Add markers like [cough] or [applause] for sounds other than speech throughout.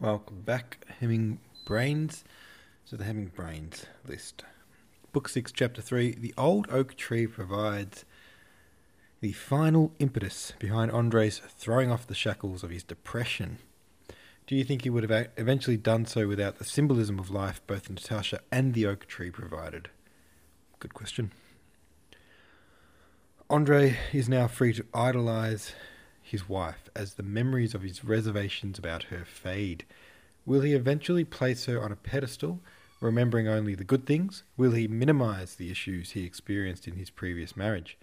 Welcome back, Hemming Brains, to the Hemming Brains list. Book 6, Chapter 3 The Old Oak Tree provides the final impetus behind Andre's throwing off the shackles of his depression. Do you think he would have eventually done so without the symbolism of life both Natasha and the oak tree provided? Good question. Andre is now free to idolize his wife as the memories of his reservations about her fade. Will he eventually place her on a pedestal, remembering only the good things? Will he minimize the issues he experienced in his previous marriage?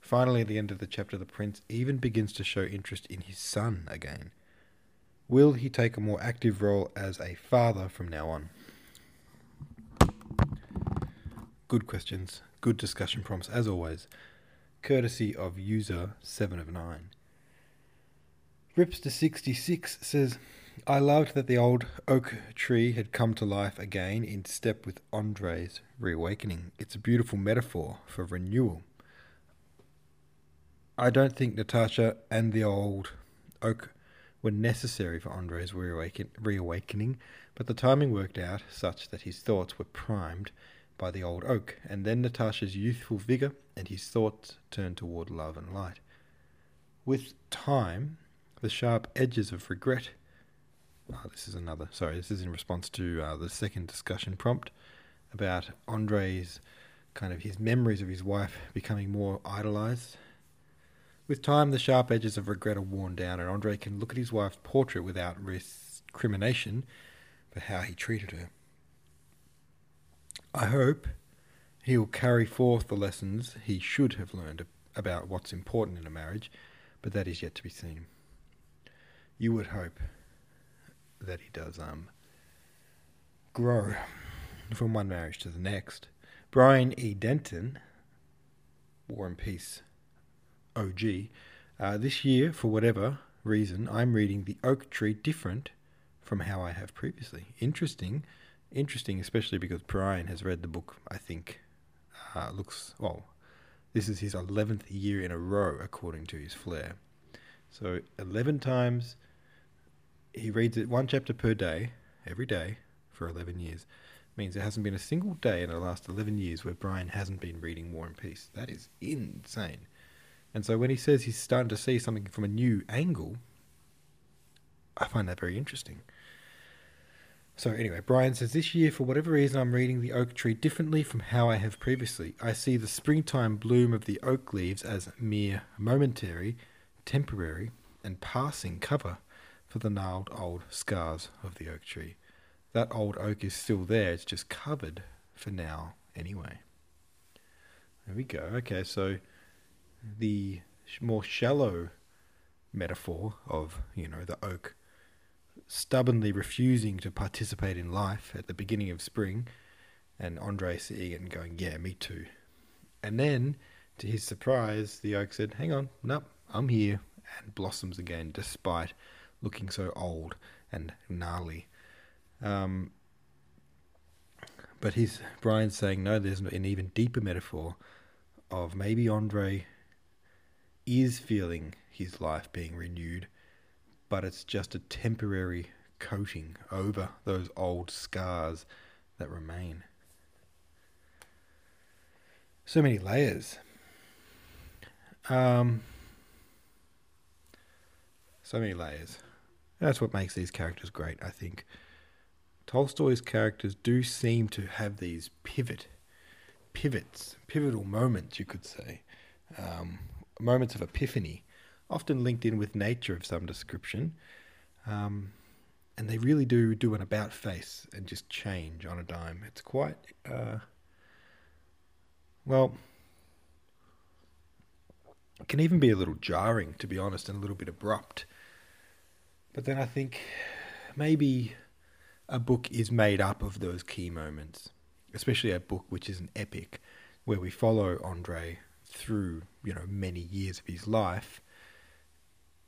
Finally, at the end of the chapter, the prince even begins to show interest in his son again. Will he take a more active role as a father from now on? Good questions, good discussion prompts, as always, courtesy of user 7 of 9. Ripster66 says, I loved that the old oak tree had come to life again in step with Andre's reawakening. It's a beautiful metaphor for renewal. I don't think Natasha and the old oak were necessary for Andre's reawaken- reawakening, but the timing worked out such that his thoughts were primed by the old oak, and then Natasha's youthful vigour and his thoughts turned toward love and light. With time, the sharp edges of regret. Oh, this is another. Sorry, this is in response to uh, the second discussion prompt about Andre's kind of his memories of his wife becoming more idolized. With time, the sharp edges of regret are worn down, and Andre can look at his wife's portrait without recrimination for how he treated her. I hope he will carry forth the lessons he should have learned about what's important in a marriage, but that is yet to be seen you would hope that he does um, grow from one marriage to the next. Brian E. Denton, War and Peace OG, uh, this year, for whatever reason, I'm reading The Oak Tree different from how I have previously. Interesting, interesting, especially because Brian has read the book, I think, uh, looks, well, this is his 11th year in a row, according to his flair. So 11 times he reads it one chapter per day, every day, for 11 years. Means there hasn't been a single day in the last 11 years where Brian hasn't been reading War and Peace. That is insane. And so when he says he's starting to see something from a new angle, I find that very interesting. So anyway, Brian says this year, for whatever reason, I'm reading the oak tree differently from how I have previously. I see the springtime bloom of the oak leaves as mere momentary, temporary, and passing cover for the gnarled old scars of the oak tree. That old oak is still there, it's just covered for now anyway. There we go. Okay, so the more shallow metaphor of, you know, the oak stubbornly refusing to participate in life at the beginning of spring, and Andre seeing it and going, Yeah, me too. And then, to his surprise, the oak said, Hang on, nope, I'm here, and blossoms again, despite looking so old and gnarly. Um, but he's Brian's saying no. There's an even deeper metaphor of maybe Andre is feeling his life being renewed, but it's just a temporary coating over those old scars that remain. So many layers. Um, so many layers. That's what makes these characters great, I think. Tolstoy's characters do seem to have these pivot, pivots, pivotal moments, you could say, um, moments of epiphany, often linked in with nature of some description. Um, and they really do do an about face and just change on a dime. It's quite, uh, well, it can even be a little jarring, to be honest, and a little bit abrupt. But then I think maybe a book is made up of those key moments, especially a book which is an epic, where we follow Andre through you know many years of his life.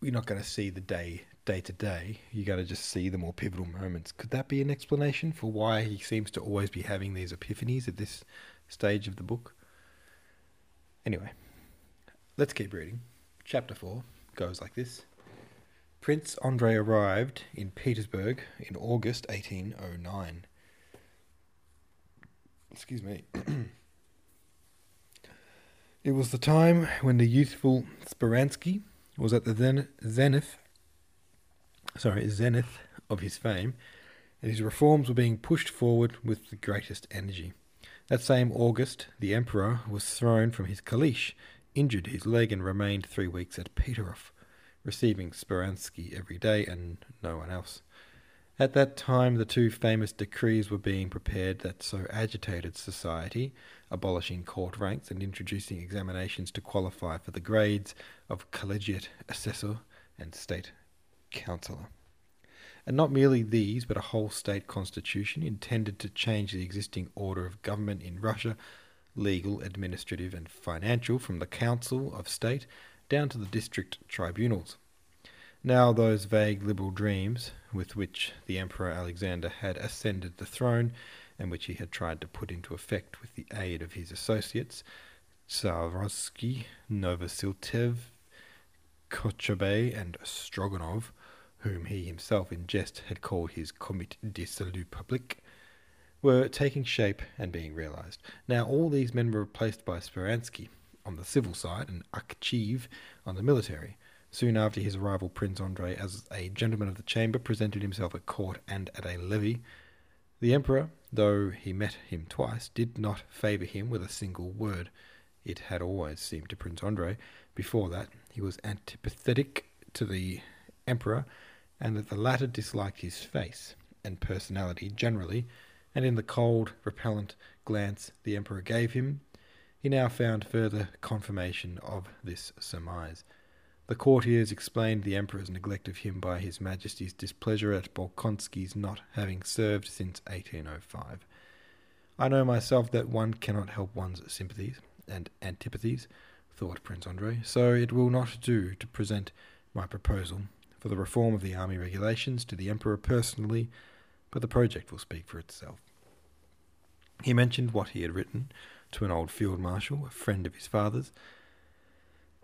You're not going to see the day day to day. You're going to just see the more pivotal moments. Could that be an explanation for why he seems to always be having these epiphanies at this stage of the book? Anyway, let's keep reading. Chapter 4 goes like this Prince Andrei arrived in Petersburg in August 1809. Excuse me. [clears throat] it was the time when the youthful Speransky was at the zenith, sorry, zenith of his fame, and his reforms were being pushed forward with the greatest energy. That same August, the emperor was thrown from his caleche, injured his leg, and remained three weeks at Peterhof, receiving Speransky every day and no one else. At that time, the two famous decrees were being prepared that so agitated society, abolishing court ranks and introducing examinations to qualify for the grades of collegiate assessor and state councillor. And not merely these, but a whole state constitution intended to change the existing order of government in Russia, legal, administrative, and financial, from the Council of State down to the district tribunals. Now, those vague liberal dreams with which the Emperor Alexander had ascended the throne, and which he had tried to put into effect with the aid of his associates, Czartoryski, Novosiltsev, Kochubey, and Stroganov, whom he himself in jest had called his Comite de Salut Public, were taking shape and being realized. Now, all these men were replaced by Speransky on the civil side and Arakcheev on the military. Soon after his arrival, Prince Andrei, as a gentleman of the chamber, presented himself at court and at a levee. The emperor, though he met him twice, did not favour him with a single word. It had always seemed to Prince Andrei, before that, he was antipathetic to the emperor, and that the latter disliked his face and personality generally, and in the cold, repellent glance the emperor gave him, he now found further confirmation of this surmise. The courtiers explained the Emperor's neglect of him by His Majesty's displeasure at Bolkonsky's not having served since 1805. I know myself that one cannot help one's sympathies and antipathies, thought Prince Andrei, so it will not do to present my proposal for the reform of the army regulations to the Emperor personally, but the project will speak for itself. He mentioned what he had written to an old field marshal, a friend of his father's,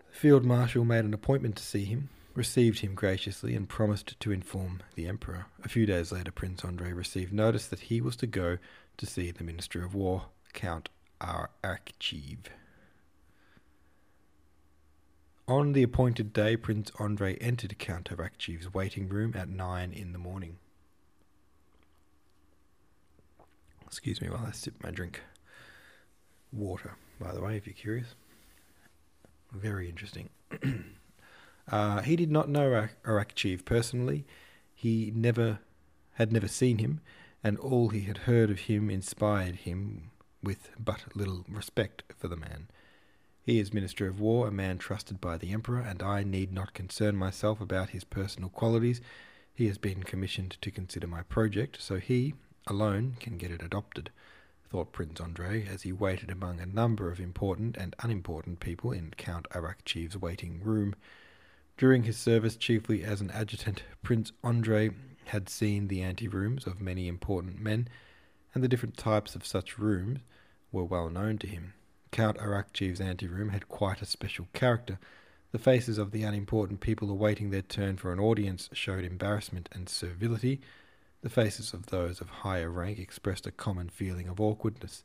The Field Marshal made an appointment to see him, received him graciously, and promised to inform the Emperor. A few days later, Prince Andrei received notice that he was to go to see the Minister of War, Count Arakcheev. On the appointed day, Prince Andrei entered Count Arakcheev's waiting room at nine in the morning. Excuse me while I sip my drink. Water, by the way, if you're curious. Very interesting. [clears throat] uh, he did not know Arakcheev personally. He never had never seen him, and all he had heard of him inspired him with but little respect for the man. He is Minister of War, a man trusted by the Emperor, and I need not concern myself about his personal qualities. He has been commissioned to consider my project, so he alone can get it adopted thought Prince Andrei as he waited among a number of important and unimportant people in Count Arakcheev's waiting room. During his service, chiefly as an adjutant, Prince Andrei had seen the anterooms of many important men, and the different types of such rooms were well known to him. Count Arakcheev's anteroom had quite a special character. The faces of the unimportant people awaiting their turn for an audience showed embarrassment and servility, the faces of those of higher rank expressed a common feeling of awkwardness,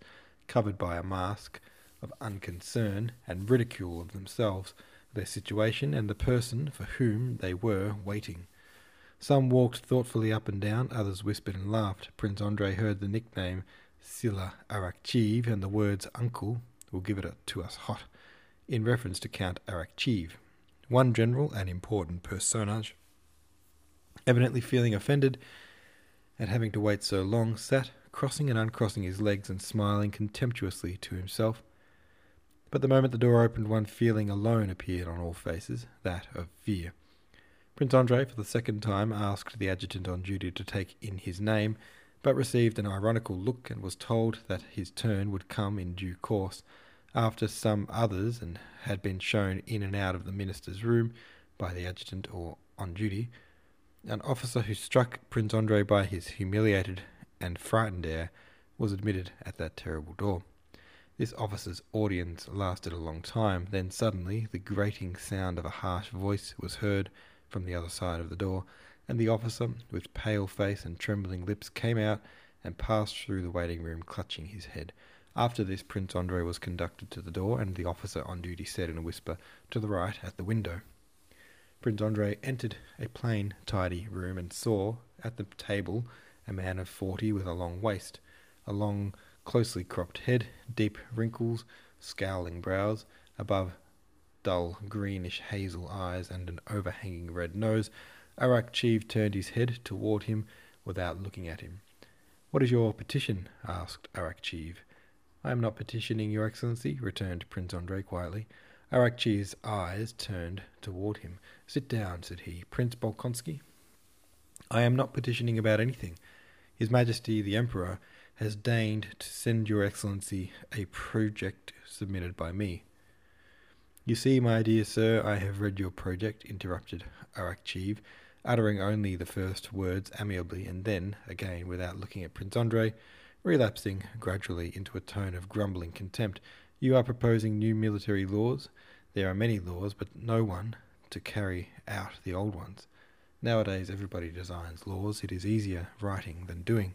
covered by a mask of unconcern and ridicule of themselves, their situation, and the person for whom they were waiting. Some walked thoughtfully up and down, others whispered and laughed. Prince Andrei heard the nickname Sila Arakcheev and the words uncle will give it to us hot, in reference to Count Arakcheev. One general and important personage, evidently feeling offended, at having to wait so long, sat crossing and uncrossing his legs and smiling contemptuously to himself. But the moment the door opened, one feeling alone appeared on all faces, that of fear. Prince Andrei, for the second time, asked the adjutant on duty to take in his name, but received an ironical look and was told that his turn would come in due course, after some others and had been shown in and out of the minister's room by the adjutant or on duty. An officer who struck Prince Andrei by his humiliated and frightened air was admitted at that terrible door. This officer's audience lasted a long time, then suddenly the grating sound of a harsh voice was heard from the other side of the door, and the officer, with pale face and trembling lips, came out and passed through the waiting room, clutching his head. After this, Prince Andrei was conducted to the door, and the officer on duty said in a whisper, To the right, at the window. Prince Andrei entered a plain, tidy room and saw, at the table, a man of forty with a long waist, a long, closely cropped head, deep wrinkles, scowling brows, above dull greenish hazel eyes and an overhanging red nose, Arakcheev turned his head toward him without looking at him. What is your petition? asked Arakcheev. I am not petitioning, Your Excellency, returned Prince Andrei quietly. Arakcheev's eyes turned toward him. Sit down, said he. Prince Bolkonsky? I am not petitioning about anything. His Majesty the Emperor has deigned to send Your Excellency a project submitted by me. You see, my dear sir, I have read your project, interrupted Arakcheev, uttering only the first words amiably, and then, again without looking at Prince Andrei, relapsing gradually into a tone of grumbling contempt. You are proposing new military laws. There are many laws, but no one to carry out the old ones. Nowadays, everybody designs laws. It is easier writing than doing.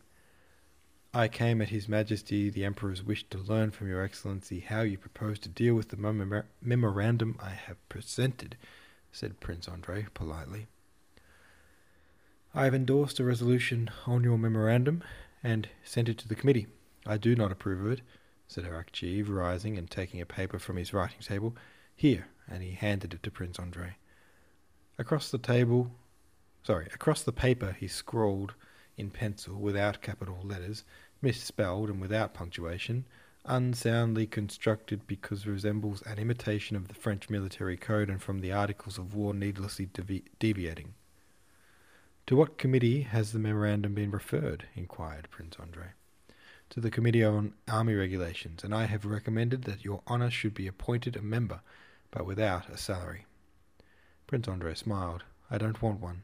I came at His Majesty the Emperor's wish to learn from Your Excellency how you propose to deal with the memor- memorandum I have presented, said Prince Andrei politely. I have endorsed a resolution on your memorandum and sent it to the committee. I do not approve of it, said Arakcheev, rising and taking a paper from his writing table. Here, and he handed it to Prince Andrei. Across the table, sorry, across the paper he scrawled in pencil, without capital letters, misspelled and without punctuation, unsoundly constructed because resembles an imitation of the French military code and from the articles of war needlessly devi- deviating. To what committee has the memorandum been referred? inquired Prince Andrei. To the Committee on Army Regulations, and I have recommended that your honour should be appointed a member, but without a salary. Prince Andrei smiled. I don't want one.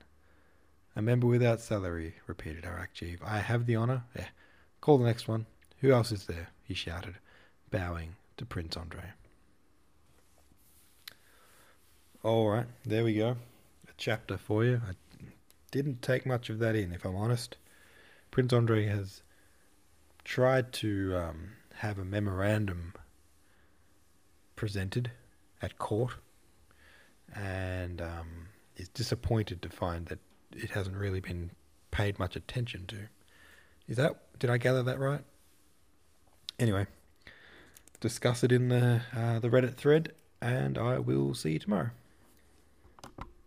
A member without salary, repeated Arakcheev. I have the honour. Eh, call the next one. Who else is there? he shouted, bowing to Prince Andrei. All right, there we go. A chapter for you. I didn't take much of that in, if I'm honest. Prince Andrei has tried to um, have a memorandum presented at court and um, is disappointed to find that it hasn't really been paid much attention to. Is that did I gather that right? Anyway, discuss it in the uh, the Reddit thread, and I will see you tomorrow.